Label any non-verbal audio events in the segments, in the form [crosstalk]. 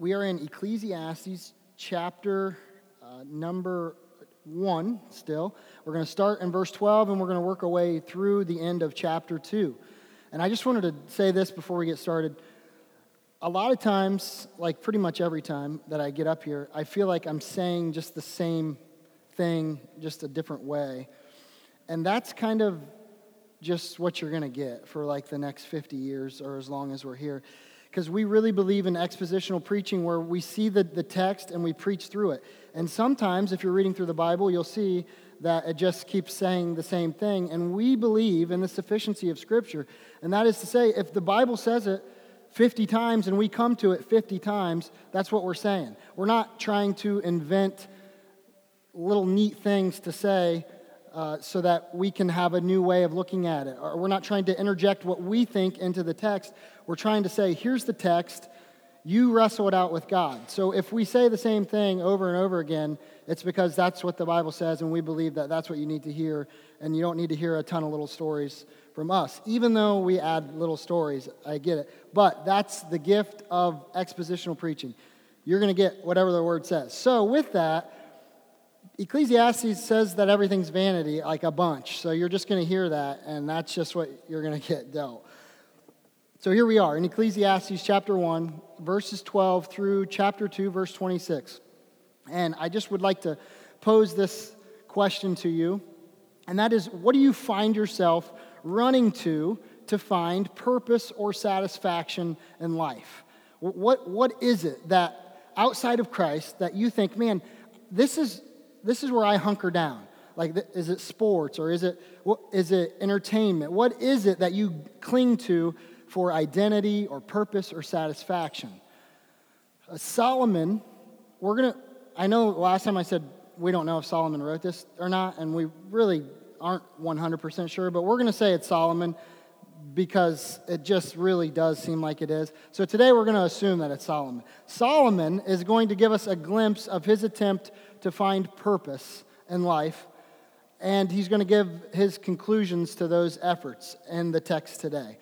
We are in Ecclesiastes chapter uh, number one still. We're going to start in verse 12 and we're going to work our way through the end of chapter 2. And I just wanted to say this before we get started. A lot of times, like pretty much every time that I get up here, I feel like I'm saying just the same thing, just a different way. And that's kind of just what you're going to get for like the next 50 years or as long as we're here because we really believe in expositional preaching where we see the, the text and we preach through it. And sometimes, if you're reading through the Bible, you'll see that it just keeps saying the same thing. And we believe in the sufficiency of Scripture. And that is to say, if the Bible says it 50 times and we come to it 50 times, that's what we're saying. We're not trying to invent little neat things to say uh, so that we can have a new way of looking at it. Or we're not trying to interject what we think into the text. We're trying to say, here's the text, you wrestle it out with God. So if we say the same thing over and over again, it's because that's what the Bible says, and we believe that that's what you need to hear, and you don't need to hear a ton of little stories from us, even though we add little stories. I get it. But that's the gift of expositional preaching. You're going to get whatever the word says. So, with that, Ecclesiastes says that everything's vanity, like a bunch. So you're just going to hear that, and that's just what you're going [laughs] to get dealt. So here we are in Ecclesiastes chapter 1, verses 12 through chapter 2, verse 26. And I just would like to pose this question to you, and that is what do you find yourself running to to find purpose or satisfaction in life? What, what is it that outside of Christ that you think, man, this is this is where I hunker down. Like, is it sports or is it, what, is it entertainment? What is it that you cling to for identity or purpose or satisfaction? Uh, Solomon, we're going to, I know last time I said we don't know if Solomon wrote this or not, and we really aren't 100% sure, but we're going to say it's Solomon because it just really does seem like it is. So today we're going to assume that it's Solomon. Solomon is going to give us a glimpse of his attempt to find purpose in life, and he's going to give his conclusions to those efforts in the text today.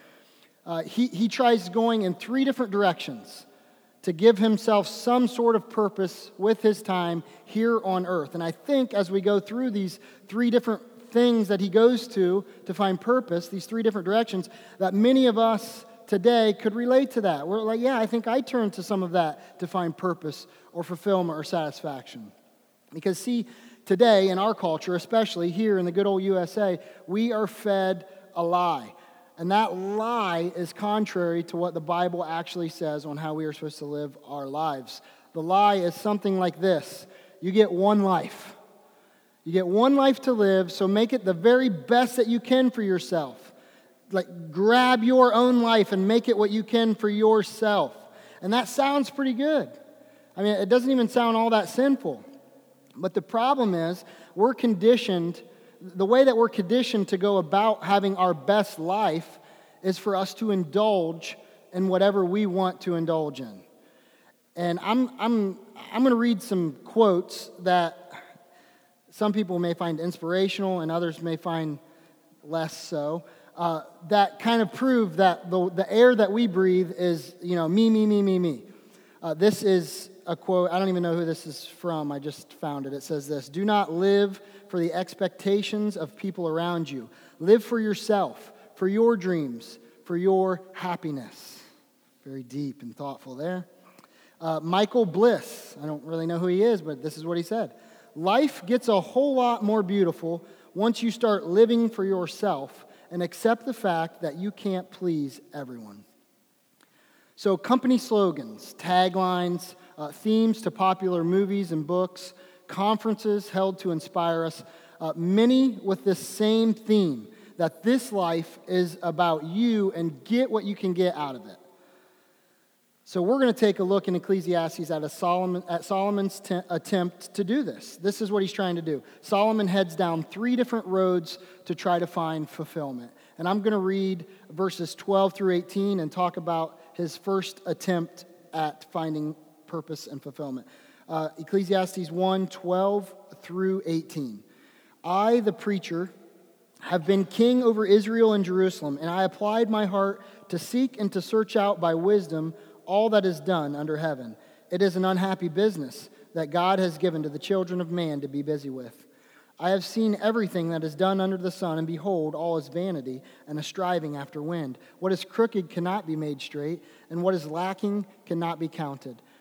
Uh, he, he tries going in three different directions to give himself some sort of purpose with his time here on earth. And I think as we go through these three different things that he goes to to find purpose, these three different directions, that many of us today could relate to that. We're like, yeah, I think I turn to some of that to find purpose or fulfillment or satisfaction. Because, see, today in our culture, especially here in the good old USA, we are fed a lie. And that lie is contrary to what the Bible actually says on how we are supposed to live our lives. The lie is something like this You get one life. You get one life to live, so make it the very best that you can for yourself. Like, grab your own life and make it what you can for yourself. And that sounds pretty good. I mean, it doesn't even sound all that sinful. But the problem is, we're conditioned, the way that we're conditioned to go about having our best life is for us to indulge in whatever we want to indulge in. And I'm, I'm, I'm going to read some quotes that some people may find inspirational and others may find less so. Uh, that kind of prove that the, the air that we breathe is, you know, me, me, me, me, me. Uh, this is a quote. I don't even know who this is from. I just found it. It says this Do not live for the expectations of people around you. Live for yourself, for your dreams, for your happiness. Very deep and thoughtful there. Uh, Michael Bliss, I don't really know who he is, but this is what he said Life gets a whole lot more beautiful once you start living for yourself and accept the fact that you can't please everyone. So, company slogans, taglines, uh, themes to popular movies and books, conferences held to inspire us, uh, many with the same theme that this life is about you and get what you can get out of it. So, we're going to take a look in Ecclesiastes at, Solomon, at Solomon's te- attempt to do this. This is what he's trying to do. Solomon heads down three different roads to try to find fulfillment. And I'm going to read verses 12 through 18 and talk about his first attempt at finding purpose and fulfillment. Uh, Ecclesiastes 1 12 through 18. I, the preacher, have been king over Israel and Jerusalem, and I applied my heart to seek and to search out by wisdom all that is done under heaven. it is an unhappy business that God has given to the children of man to be busy with. I have seen everything that is done under the sun, and behold, all is vanity and a striving after wind. What is crooked cannot be made straight, and what is lacking cannot be counted.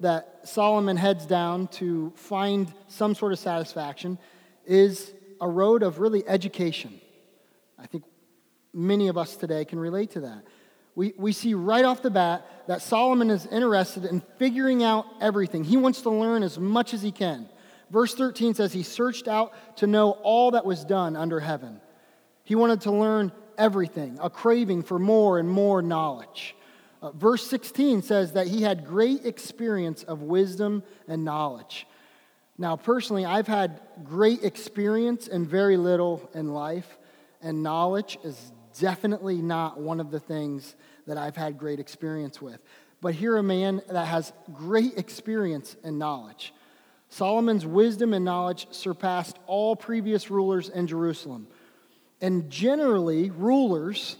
that Solomon heads down to find some sort of satisfaction is a road of really education. I think many of us today can relate to that. We, we see right off the bat that Solomon is interested in figuring out everything. He wants to learn as much as he can. Verse 13 says he searched out to know all that was done under heaven. He wanted to learn everything, a craving for more and more knowledge. Uh, verse 16 says that he had great experience of wisdom and knowledge. Now, personally, I've had great experience and very little in life, and knowledge is definitely not one of the things that I've had great experience with. But here, a man that has great experience and knowledge. Solomon's wisdom and knowledge surpassed all previous rulers in Jerusalem. And generally, rulers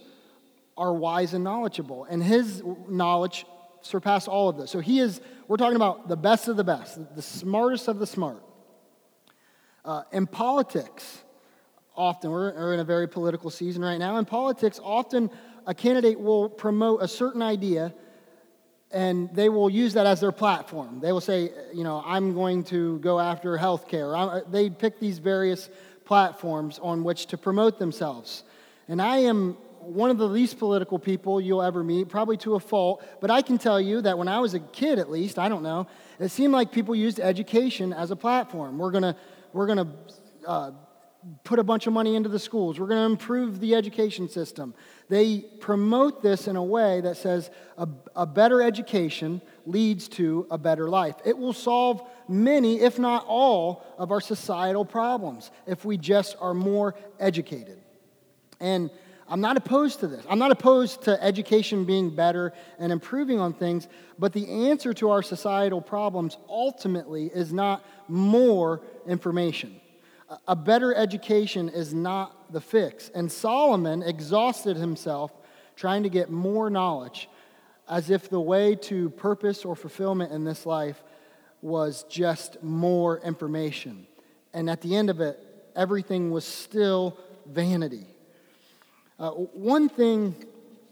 are wise and knowledgeable, and his knowledge surpassed all of this. So he is, we're talking about the best of the best, the smartest of the smart. Uh, in politics, often, we're, we're in a very political season right now. In politics, often a candidate will promote a certain idea and they will use that as their platform. They will say, you know, I'm going to go after health care. They pick these various platforms on which to promote themselves. And I am one of the least political people you'll ever meet, probably to a fault, but I can tell you that when I was a kid, at least, I don't know, it seemed like people used education as a platform. We're going to we're going to uh, put a bunch of money into the schools. We're going to improve the education system. They promote this in a way that says a, a, better education leads to a better life. It will solve many, if not all, of our societal problems if we just are more educated. And I'm not opposed to this. I'm not opposed to education being better and improving on things, but the answer to our societal problems ultimately is not more information a better education is not the fix. And Solomon exhausted himself trying to get more knowledge as if the way to purpose or fulfillment in this life was just more information. And at the end of it, everything was still vanity. Uh, one thing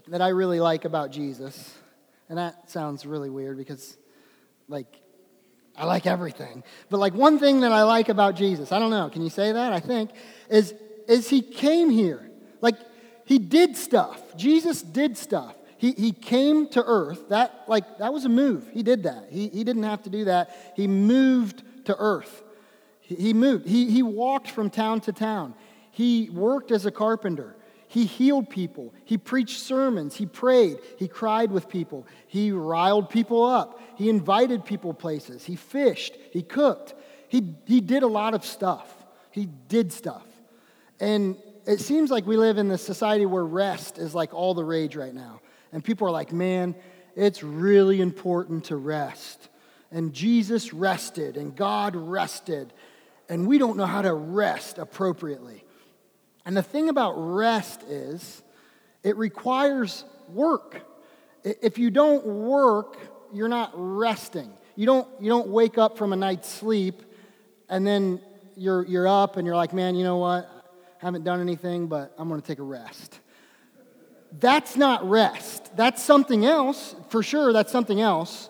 that I really like about Jesus, and that sounds really weird because, like, I like everything. But like one thing that I like about Jesus, I don't know, can you say that? I think, is, is he came here. Like he did stuff. Jesus did stuff. He, he came to earth. That like that was a move. He did that. He, he didn't have to do that. He moved to earth. He, he moved. He, he walked from town to town. He worked as a carpenter. He healed people. He preached sermons. He prayed. He cried with people. He riled people up. He invited people places. He fished. He cooked. He, he did a lot of stuff. He did stuff. And it seems like we live in this society where rest is like all the rage right now. And people are like, man, it's really important to rest. And Jesus rested, and God rested. And we don't know how to rest appropriately. And the thing about rest is it requires work. If you don't work, you're not resting. You don't, you don't wake up from a night's sleep and then you're, you're up and you're like, man, you know what? I haven't done anything, but I'm going to take a rest. That's not rest. That's something else. For sure, that's something else.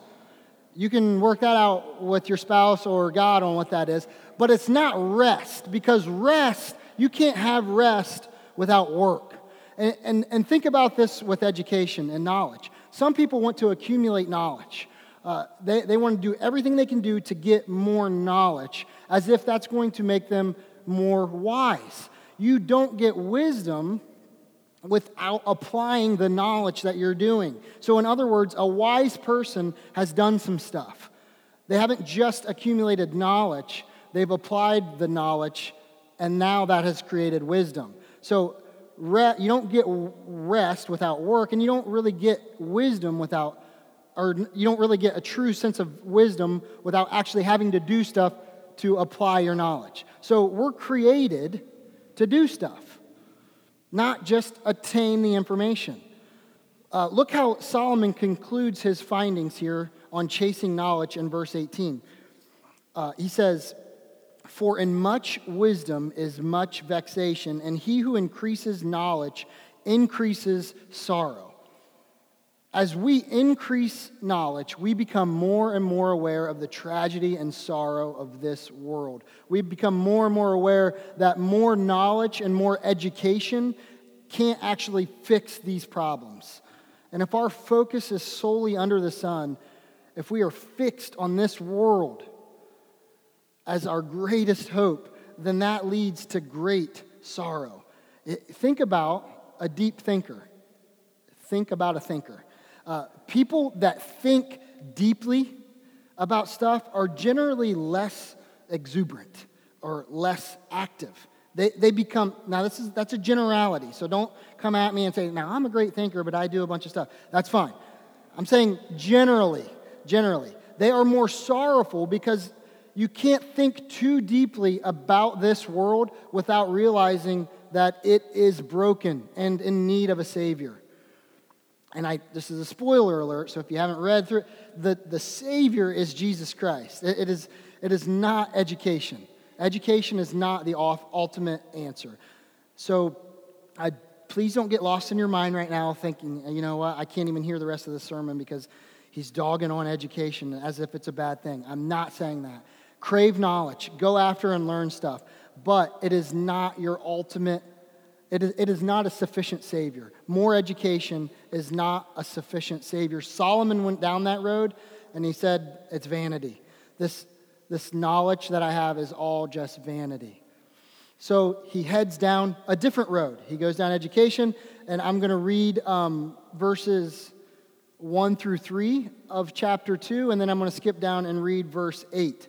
You can work that out with your spouse or God on what that is. But it's not rest because rest you can't have rest without work. And, and, and think about this with education and knowledge. Some people want to accumulate knowledge. Uh, they, they want to do everything they can do to get more knowledge, as if that's going to make them more wise. You don't get wisdom without applying the knowledge that you're doing. So, in other words, a wise person has done some stuff. They haven't just accumulated knowledge, they've applied the knowledge, and now that has created wisdom. So re- you don't get rest without work, and you don't really get wisdom without, or you don't really get a true sense of wisdom without actually having to do stuff to apply your knowledge. So we're created to do stuff, not just attain the information. Uh, look how Solomon concludes his findings here on chasing knowledge in verse 18. Uh, he says, For in much wisdom is much vexation, and he who increases knowledge increases sorrow. As we increase knowledge, we become more and more aware of the tragedy and sorrow of this world. We become more and more aware that more knowledge and more education can't actually fix these problems. And if our focus is solely under the sun, if we are fixed on this world as our greatest hope, then that leads to great sorrow. think about a deep thinker. Think about a thinker. Uh, people that think deeply about stuff are generally less exuberant or less active. They, they become, now this is, that's a generality, so don't come at me and say, now I'm a great thinker, but I do a bunch of stuff. That's fine. I'm saying generally, generally, they are more sorrowful because you can't think too deeply about this world without realizing that it is broken and in need of a Savior. And I, this is a spoiler alert, so if you haven't read through it, the, the Savior is Jesus Christ. It, it, is, it is not education. Education is not the ultimate answer. So I, please don't get lost in your mind right now thinking, you know what, I can't even hear the rest of the sermon because he's dogging on education as if it's a bad thing. I'm not saying that. Crave knowledge, go after and learn stuff, but it is not your ultimate, it is, it is not a sufficient Savior. More education is not a sufficient Savior. Solomon went down that road and he said, it's vanity. This this knowledge that I have is all just vanity. So he heads down a different road. He goes down education, and I'm going to read um, verses 1 through 3 of chapter 2, and then I'm going to skip down and read verse 8.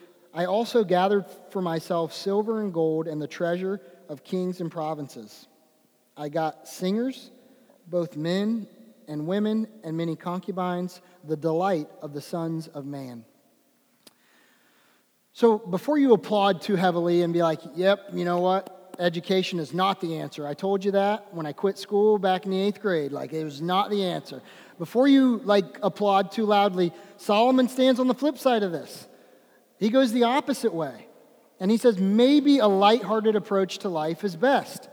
I also gathered for myself silver and gold and the treasure of kings and provinces. I got singers, both men and women, and many concubines, the delight of the sons of man. So before you applaud too heavily and be like, yep, you know what? Education is not the answer. I told you that when I quit school back in the eighth grade. Like, it was not the answer. Before you, like, applaud too loudly, Solomon stands on the flip side of this. He goes the opposite way. And he says, maybe a lighthearted approach to life is best.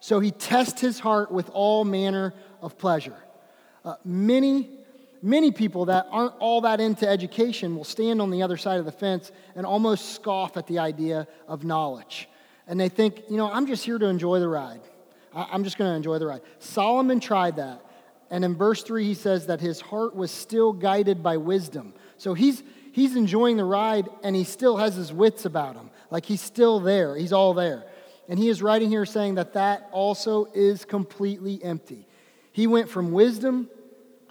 So he tests his heart with all manner of pleasure. Uh, many many people that aren't all that into education will stand on the other side of the fence and almost scoff at the idea of knowledge. And they think, you know, I'm just here to enjoy the ride. I'm just going to enjoy the ride. Solomon tried that. And in verse 3, he says that his heart was still guided by wisdom. So he's, he's enjoying the ride and he still has his wits about him. Like he's still there, he's all there. And he is writing here saying that that also is completely empty. He went from wisdom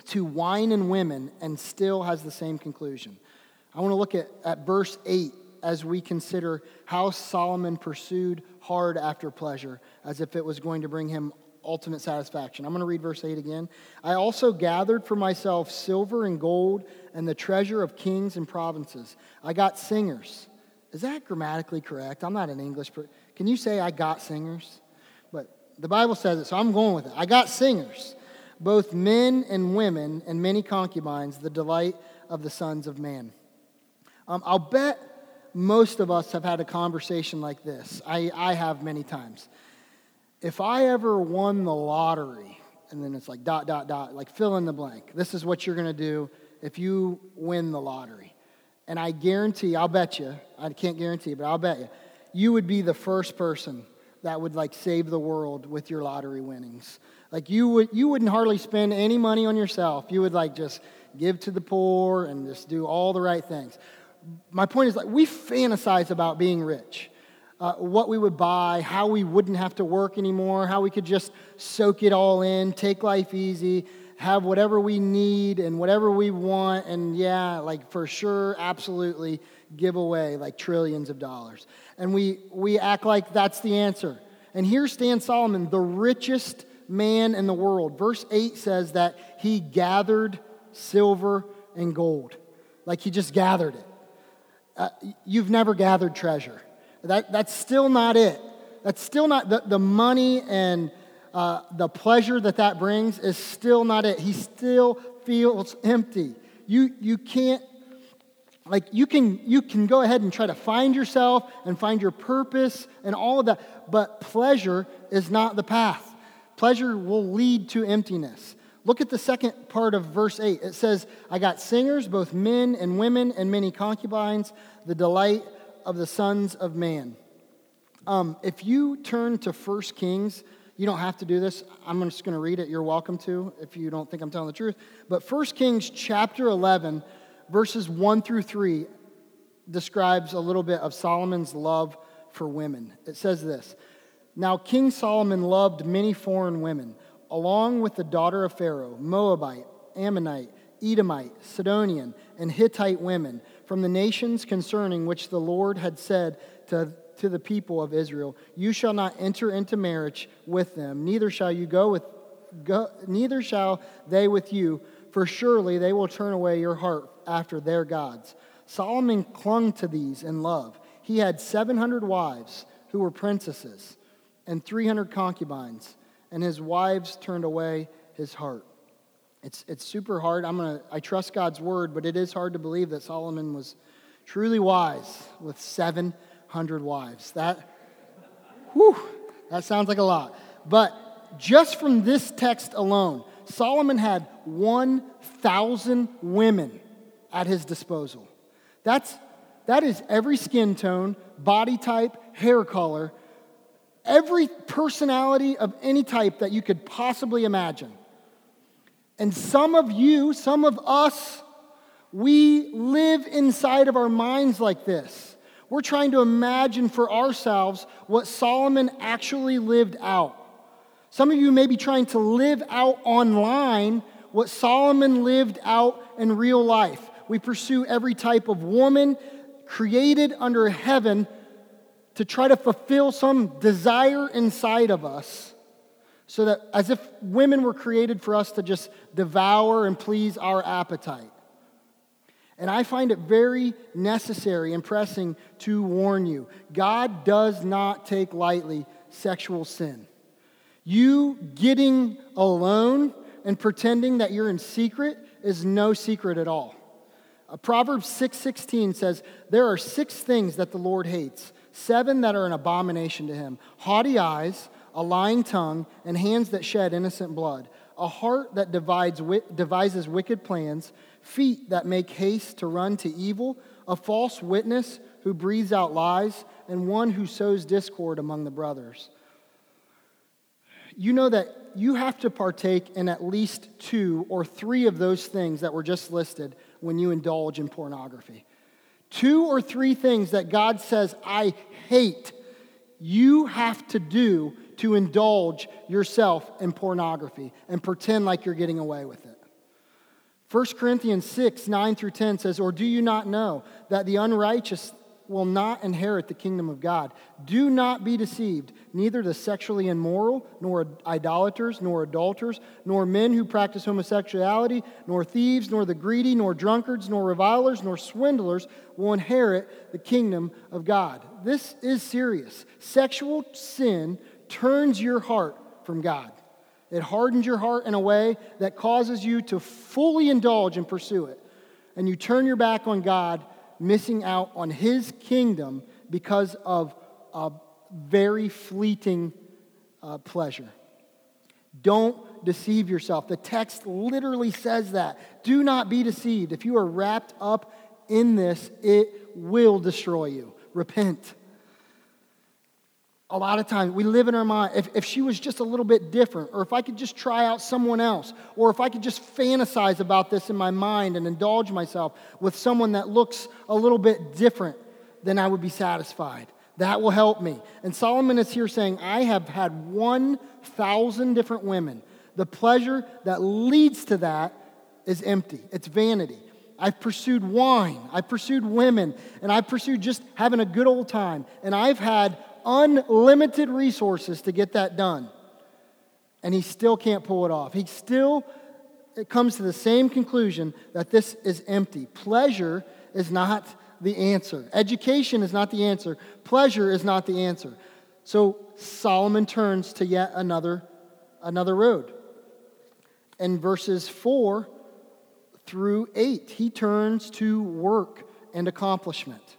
to wine and women and still has the same conclusion. I want to look at, at verse 8 as we consider how Solomon pursued hard after pleasure as if it was going to bring him ultimate satisfaction. I'm going to read verse 8 again. I also gathered for myself silver and gold and the treasure of kings and provinces. I got singers. Is that grammatically correct? I'm not an English person. Can you say I got singers? But the Bible says it, so I'm going with it. I got singers both men and women, and many concubines, the delight of the sons of man. Um, I'll bet most of us have had a conversation like this. I, I have many times. If I ever won the lottery, and then it's like dot, dot, dot, like fill in the blank. This is what you're going to do if you win the lottery. And I guarantee, I'll bet you, I can't guarantee, but I'll bet you, you would be the first person that would like save the world with your lottery winnings. Like you would you wouldn't hardly spend any money on yourself. You would like just give to the poor and just do all the right things. My point is like we fantasize about being rich. Uh, what we would buy, how we wouldn't have to work anymore, how we could just soak it all in, take life easy, have whatever we need and whatever we want, and yeah, like for sure, absolutely give away like trillions of dollars. And we, we act like that's the answer. And here stands Solomon, the richest man in the world. Verse 8 says that he gathered silver and gold. Like he just gathered it. Uh, you've never gathered treasure. That, that's still not it. That's still not the, the money and uh, the pleasure that that brings is still not it. He still feels empty. You, you can't like you can you can go ahead and try to find yourself and find your purpose and all of that but pleasure is not the path pleasure will lead to emptiness look at the second part of verse 8 it says i got singers both men and women and many concubines the delight of the sons of man um, if you turn to First kings you don't have to do this. I'm just going to read it. You're welcome to if you don't think i'm telling the truth. But First kings chapter 11 verses 1 through 3 describes a little bit of Solomon's love for women. It says this Now King Solomon loved many foreign women, along with the daughter of Pharaoh, Moabite, Ammonite, Edomite, Sidonian, and Hittite women from the nations concerning which the Lord had said to, to the people of Israel, You shall not enter into marriage with them, neither shall you go with go, neither shall they with you, for surely they will turn away your heart after their gods. Solomon clung to these in love. He had 700 wives who were princesses and 300 concubines, and his wives turned away his heart. It's, it's super hard. I'm gonna, I trust God's word, but it is hard to believe that Solomon was truly wise with 700 wives. That, whew, that sounds like a lot. But just from this text alone, Solomon had 1,000 women at his disposal. That's, that is every skin tone, body type, hair color, every personality of any type that you could possibly imagine. And some of you, some of us, we live inside of our minds like this. We're trying to imagine for ourselves what Solomon actually lived out. Some of you may be trying to live out online what Solomon lived out in real life. We pursue every type of woman created under heaven to try to fulfill some desire inside of us. So that as if women were created for us to just devour and please our appetite. And I find it very necessary and pressing to warn you God does not take lightly sexual sin. You getting alone and pretending that you're in secret is no secret at all. Uh, Proverbs 6:16 says, "There are six things that the Lord hates, seven that are an abomination to him: haughty eyes, a lying tongue, and hands that shed innocent blood, a heart that divides, devises wicked plans, feet that make haste to run to evil, a false witness who breathes out lies, and one who sows discord among the brothers." you know that you have to partake in at least two or three of those things that were just listed when you indulge in pornography. Two or three things that God says, I hate, you have to do to indulge yourself in pornography and pretend like you're getting away with it. 1 Corinthians 6, 9 through 10 says, Or do you not know that the unrighteous will not inherit the kingdom of God. Do not be deceived. Neither the sexually immoral, nor idolaters, nor adulterers, nor men who practice homosexuality, nor thieves, nor the greedy, nor drunkards, nor revilers, nor swindlers will inherit the kingdom of God. This is serious. Sexual sin turns your heart from God. It hardens your heart in a way that causes you to fully indulge and pursue it. And you turn your back on God missing out on his kingdom because of a very fleeting uh, pleasure. Don't deceive yourself. The text literally says that. Do not be deceived. If you are wrapped up in this, it will destroy you. Repent. A lot of times we live in our mind if, if she was just a little bit different or if i could just try out someone else or if i could just fantasize about this in my mind and indulge myself with someone that looks a little bit different then i would be satisfied that will help me and solomon is here saying i have had 1000 different women the pleasure that leads to that is empty it's vanity I've pursued wine. I've pursued women. And I've pursued just having a good old time. And I've had unlimited resources to get that done. And he still can't pull it off. He still it comes to the same conclusion that this is empty. Pleasure is not the answer. Education is not the answer. Pleasure is not the answer. So Solomon turns to yet another, another road. In verses 4 through 8, he turns to work and accomplishment.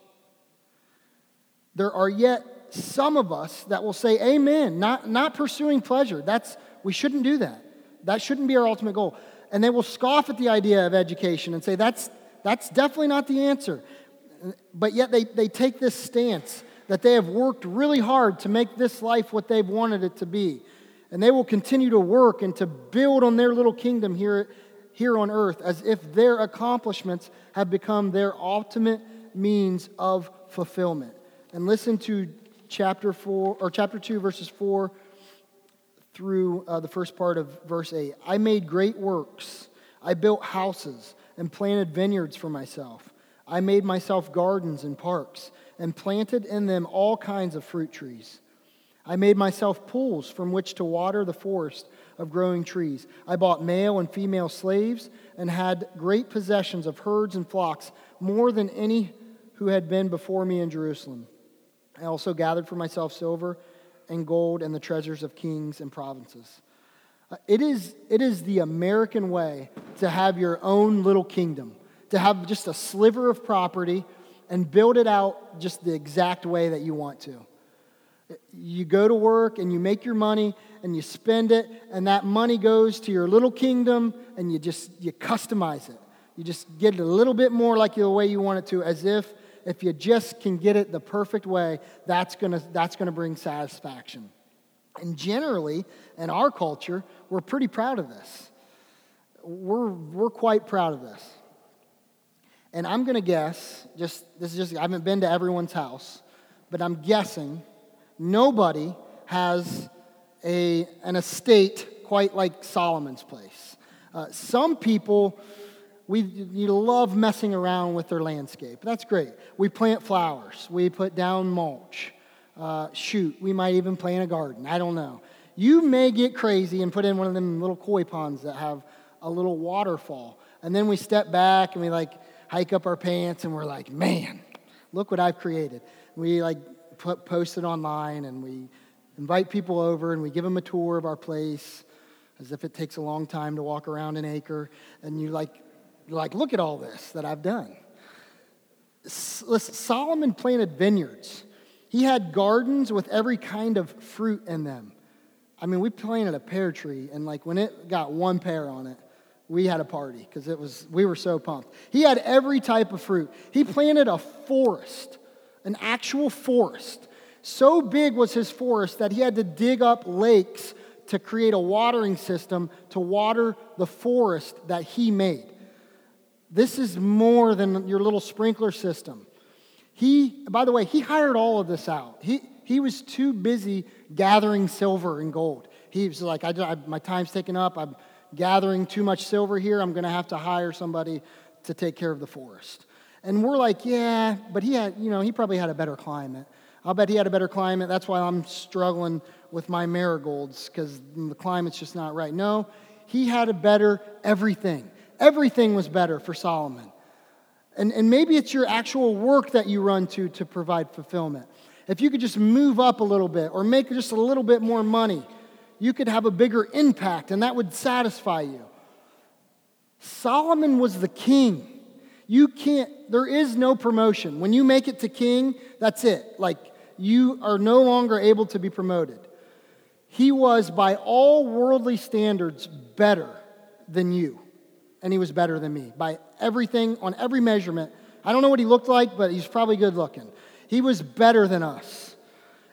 There are yet some of us that will say amen, not, not pursuing pleasure. That's, we shouldn't do that. That shouldn't be our ultimate goal. And they will scoff at the idea of education and say that's, that's definitely not the answer. But yet they, they take this stance that they have worked really hard to make this life what they've wanted it to be. And they will continue to work and to build on their little kingdom here, here on earth as if their accomplishments have become their ultimate means of fulfillment. And listen to chapter 4 or chapter 2 verses 4 through uh, the first part of verse 8 i made great works. I built houses and planted vineyards for myself. I made myself gardens and parks and planted in them all kinds of fruit trees. I made myself pools from which to water the forest of growing trees. I bought male and female slaves and had great possessions of herds and flocks more than any who had been before me in jerusalem I also gathered for myself silver and gold and the treasures of kings and provinces. Uh, it, is, it is the American way to have your own little kingdom, to have just a sliver of property and build it out just the exact way that you want to. You go to work and you make your money and you spend it, and that money goes to your little kingdom and you just you customize it. You just get it a little bit more like the way you want it to, as if if you just can get it the perfect way, that's going to that's going to bring satisfaction. And generally, in our culture, we're pretty proud of this. We're, we're quite proud of this. And I'm going to guess, just this is just I haven't been to everyone's house, but I'm guessing nobody has a, an estate quite like Solomon's place. Uh, some people we love messing around with their landscape. That's great. We plant flowers. We put down mulch. Uh, shoot, we might even plant a garden. I don't know. You may get crazy and put in one of them little koi ponds that have a little waterfall. And then we step back and we like hike up our pants and we're like, man, look what I've created. We like put, post it online and we invite people over and we give them a tour of our place as if it takes a long time to walk around an acre. And you like like, look at all this that I've done. Listen, Solomon planted vineyards. He had gardens with every kind of fruit in them. I mean, we planted a pear tree, and like when it got one pear on it, we had a party because it was we were so pumped. He had every type of fruit. He planted a forest, an actual forest. So big was his forest that he had to dig up lakes to create a watering system to water the forest that he made. This is more than your little sprinkler system. He, by the way, he hired all of this out. He, he was too busy gathering silver and gold. He was like, I, I, my time's taken up. I'm gathering too much silver here. I'm going to have to hire somebody to take care of the forest. And we're like, yeah, but he had, you know, he probably had a better climate. I'll bet he had a better climate. That's why I'm struggling with my marigolds because the climate's just not right. No, he had a better everything. Everything was better for Solomon. And, and maybe it's your actual work that you run to to provide fulfillment. If you could just move up a little bit or make just a little bit more money, you could have a bigger impact and that would satisfy you. Solomon was the king. You can't, there is no promotion. When you make it to king, that's it. Like, you are no longer able to be promoted. He was, by all worldly standards, better than you and he was better than me by everything, on every measurement. I don't know what he looked like, but he's probably good looking. He was better than us.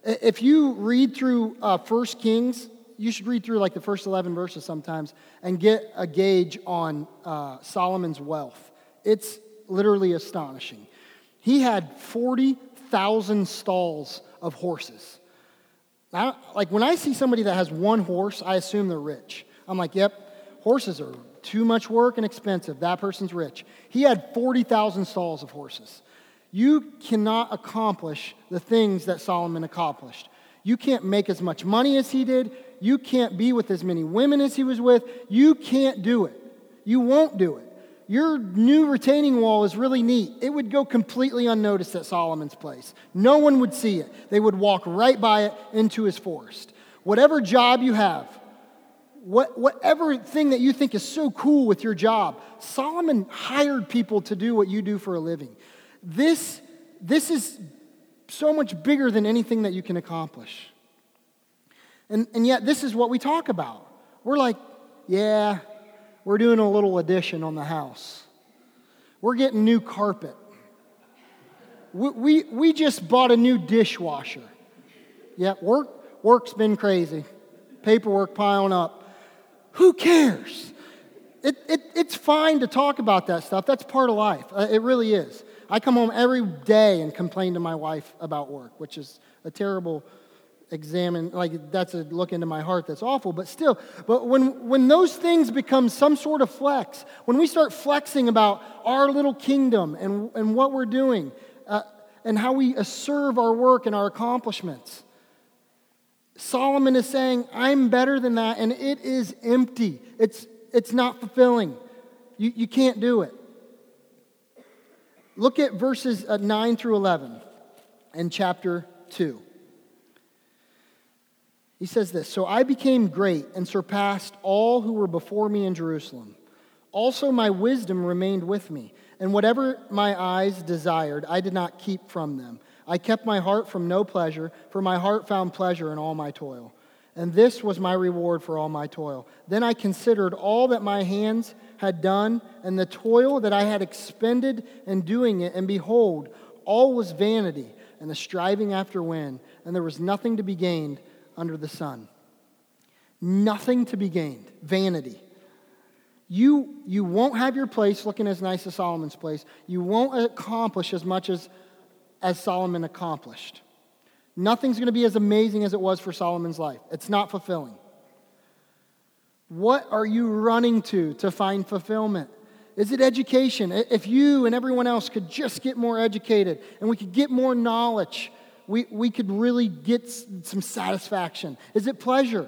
If you read through uh, 1 Kings, you should read through like the first 11 verses sometimes and get a gauge on uh, Solomon's wealth. It's literally astonishing. He had 40,000 stalls of horses. Now, like when I see somebody that has one horse, I assume they're rich. I'm like, yep, horses are too much work and expensive. That person's rich. He had 40,000 stalls of horses. You cannot accomplish the things that Solomon accomplished. You can't make as much money as he did. You can't be with as many women as he was with. You can't do it. You won't do it. Your new retaining wall is really neat. It would go completely unnoticed at Solomon's place. No one would see it. They would walk right by it into his forest. Whatever job you have, what, whatever thing that you think is so cool with your job, Solomon hired people to do what you do for a living. This, this is so much bigger than anything that you can accomplish. And, and yet, this is what we talk about. We're like, yeah, we're doing a little addition on the house. We're getting new carpet. We, we, we just bought a new dishwasher. Yeah, work, work's been crazy. Paperwork piling up. Who cares? It, it, it's fine to talk about that stuff. That's part of life. Uh, it really is. I come home every day and complain to my wife about work, which is a terrible examine like that's a look into my heart that's awful but still but when when those things become some sort of flex when we start flexing about our little kingdom and and what we're doing uh, and how we serve our work and our accomplishments Solomon is saying, I'm better than that, and it is empty. It's, it's not fulfilling. You, you can't do it. Look at verses uh, 9 through 11 in chapter 2. He says this So I became great and surpassed all who were before me in Jerusalem. Also, my wisdom remained with me, and whatever my eyes desired, I did not keep from them. I kept my heart from no pleasure, for my heart found pleasure in all my toil. And this was my reward for all my toil. Then I considered all that my hands had done, and the toil that I had expended in doing it, and behold, all was vanity and the striving after wind, and there was nothing to be gained under the sun. Nothing to be gained. Vanity. You, you won't have your place looking as nice as Solomon's place. You won't accomplish as much as as Solomon accomplished. Nothing's going to be as amazing as it was for Solomon's life. It's not fulfilling. What are you running to to find fulfillment? Is it education? If you and everyone else could just get more educated and we could get more knowledge, we, we could really get some satisfaction. Is it pleasure?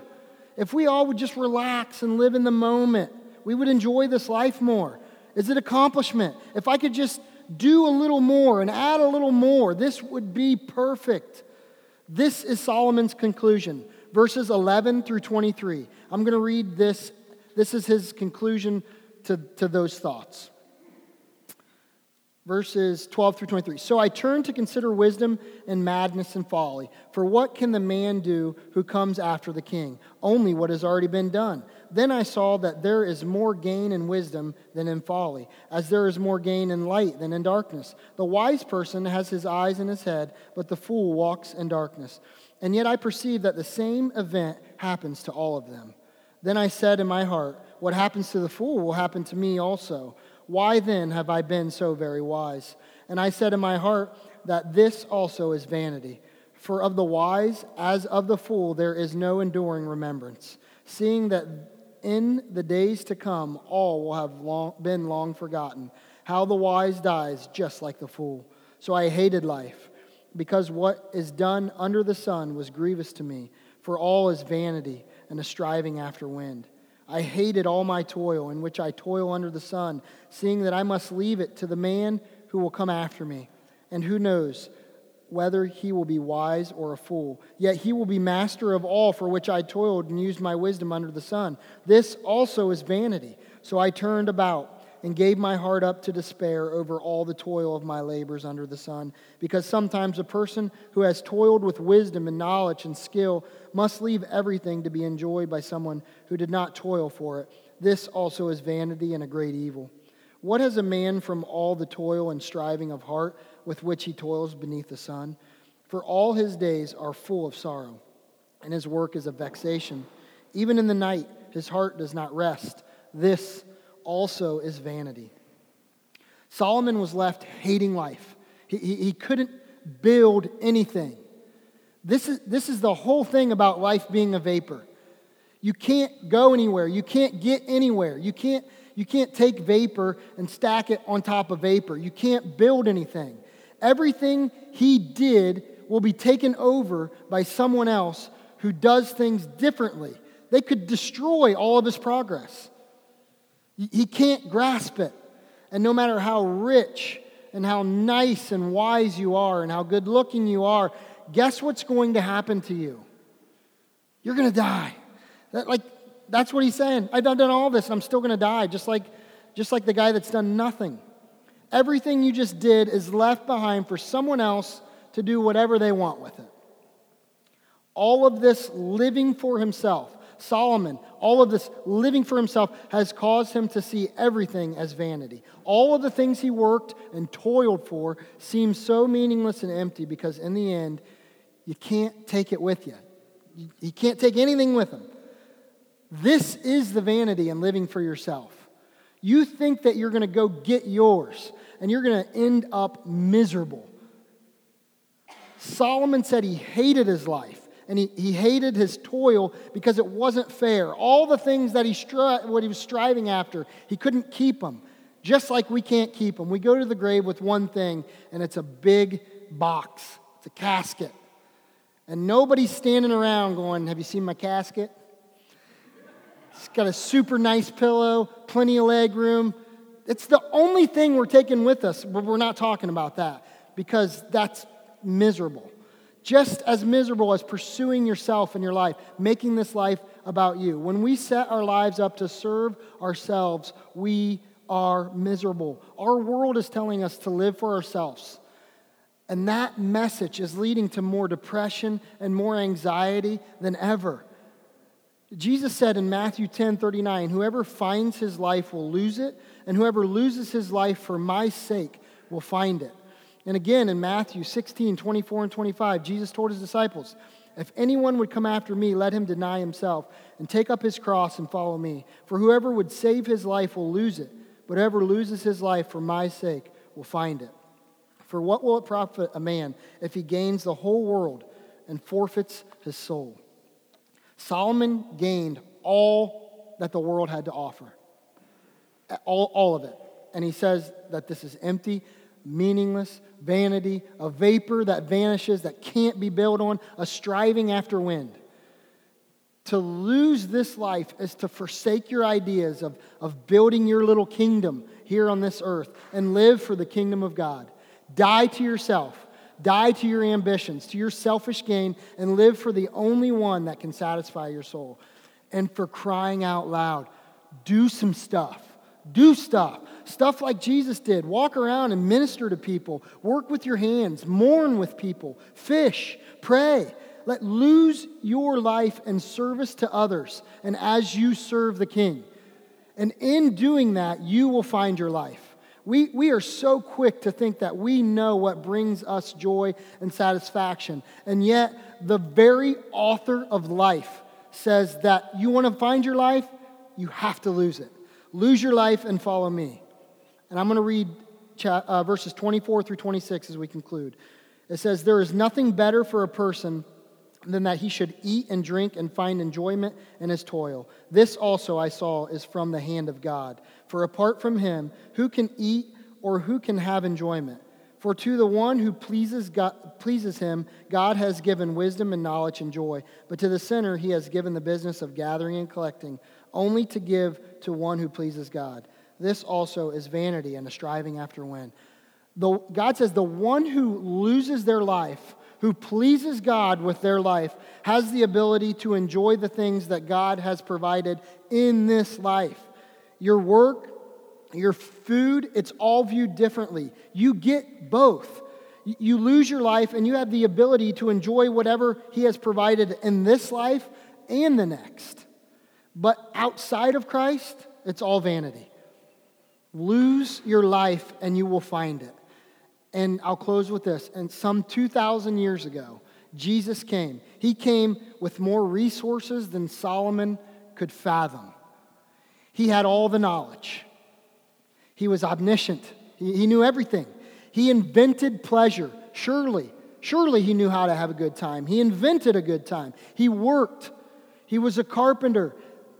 If we all would just relax and live in the moment, we would enjoy this life more. Is it accomplishment? If I could just do a little more and add a little more. This would be perfect. This is Solomon's conclusion, verses 11 through 23. I'm going to read this. This is his conclusion to, to those thoughts verses 12 through 23. So I turned to consider wisdom and madness and folly. For what can the man do who comes after the king? Only what has already been done. Then I saw that there is more gain in wisdom than in folly, as there is more gain in light than in darkness. The wise person has his eyes in his head, but the fool walks in darkness. And yet I perceive that the same event happens to all of them. Then I said in my heart, What happens to the fool will happen to me also. Why then have I been so very wise? And I said in my heart that this also is vanity. For of the wise, as of the fool, there is no enduring remembrance, seeing that in the days to come all will have long, been long forgotten. How the wise dies just like the fool. So I hated life, because what is done under the sun was grievous to me, for all is vanity and a striving after wind. I hated all my toil, in which I toil under the sun, seeing that I must leave it to the man who will come after me. And who knows whether he will be wise or a fool? Yet he will be master of all for which I toiled and used my wisdom under the sun. This also is vanity. So I turned about and gave my heart up to despair over all the toil of my labors under the sun. Because sometimes a person who has toiled with wisdom and knowledge and skill must leave everything to be enjoyed by someone who did not toil for it. This also is vanity and a great evil. What has a man from all the toil and striving of heart with which he toils beneath the sun? for all his days are full of sorrow, and his work is a vexation. Even in the night, his heart does not rest. This also is vanity. Solomon was left hating life. He, he, he couldn't build anything. This is, this is the whole thing about life being a vapor. You can't go anywhere. You can't get anywhere. You can't, you can't take vapor and stack it on top of vapor. You can't build anything. Everything he did will be taken over by someone else who does things differently. They could destroy all of his progress. He can't grasp it. And no matter how rich and how nice and wise you are and how good looking you are, guess what's going to happen to you? You're going to die. That, like, that's what he's saying. I've done all this and I'm still going to die, just like, just like the guy that's done nothing. Everything you just did is left behind for someone else to do whatever they want with it. All of this living for himself, Solomon, all of this living for himself has caused him to see everything as vanity. All of the things he worked and toiled for seem so meaningless and empty because, in the end, you can't take it with you. You can't take anything with him. This is the vanity in living for yourself. You think that you're going to go get yours and you're going to end up miserable. Solomon said he hated his life and he, he hated his toil because it wasn't fair. All the things that he, stri- what he was striving after, he couldn't keep them. Just like we can't keep them. We go to the grave with one thing, and it's a big box, it's a casket. And nobody's standing around going, Have you seen my casket? It's got a super nice pillow, plenty of leg room. It's the only thing we're taking with us, but we're not talking about that because that's miserable just as miserable as pursuing yourself in your life, making this life about you. When we set our lives up to serve ourselves, we are miserable. Our world is telling us to live for ourselves. And that message is leading to more depression and more anxiety than ever. Jesus said in Matthew 10 39, Whoever finds his life will lose it, and whoever loses his life for my sake will find it. And again in Matthew 16, 24 and 25, Jesus told his disciples, If anyone would come after me, let him deny himself and take up his cross and follow me. For whoever would save his life will lose it, but whoever loses his life for my sake will find it. For what will it profit a man if he gains the whole world and forfeits his soul? Solomon gained all that the world had to offer, all, all of it. And he says that this is empty meaningless, vanity, a vapor that vanishes, that can't be built on, a striving after wind. To lose this life is to forsake your ideas of, of building your little kingdom here on this earth and live for the kingdom of God. Die to yourself, die to your ambitions, to your selfish gain, and live for the only one that can satisfy your soul. And for crying out loud, do some stuff. Do stuff. Stuff like Jesus did. Walk around and minister to people. Work with your hands. Mourn with people. Fish. Pray. Let lose your life in service to others and as you serve the King. And in doing that, you will find your life. We, we are so quick to think that we know what brings us joy and satisfaction. And yet, the very author of life says that you want to find your life, you have to lose it. Lose your life and follow me. And I'm going to read uh, verses 24 through 26 as we conclude. It says, There is nothing better for a person than that he should eat and drink and find enjoyment in his toil. This also I saw is from the hand of God. For apart from him, who can eat or who can have enjoyment? For to the one who pleases, God, pleases him, God has given wisdom and knowledge and joy. But to the sinner, he has given the business of gathering and collecting only to give to one who pleases God. This also is vanity and a striving after wind. The, God says the one who loses their life, who pleases God with their life, has the ability to enjoy the things that God has provided in this life. Your work, your food, it's all viewed differently. You get both. You lose your life and you have the ability to enjoy whatever He has provided in this life and the next. But outside of Christ, it's all vanity. Lose your life and you will find it. And I'll close with this. And some 2,000 years ago, Jesus came. He came with more resources than Solomon could fathom. He had all the knowledge, he was omniscient, he, he knew everything. He invented pleasure, surely. Surely he knew how to have a good time. He invented a good time. He worked. He was a carpenter,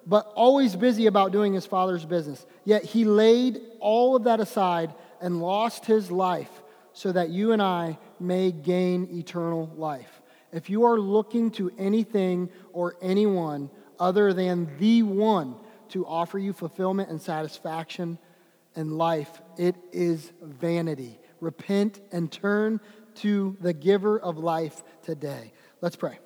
but always busy about doing his father's business. Yet he laid all of that aside and lost his life so that you and I may gain eternal life. If you are looking to anything or anyone other than the one to offer you fulfillment and satisfaction and life, it is vanity. Repent and turn to the giver of life today. Let's pray.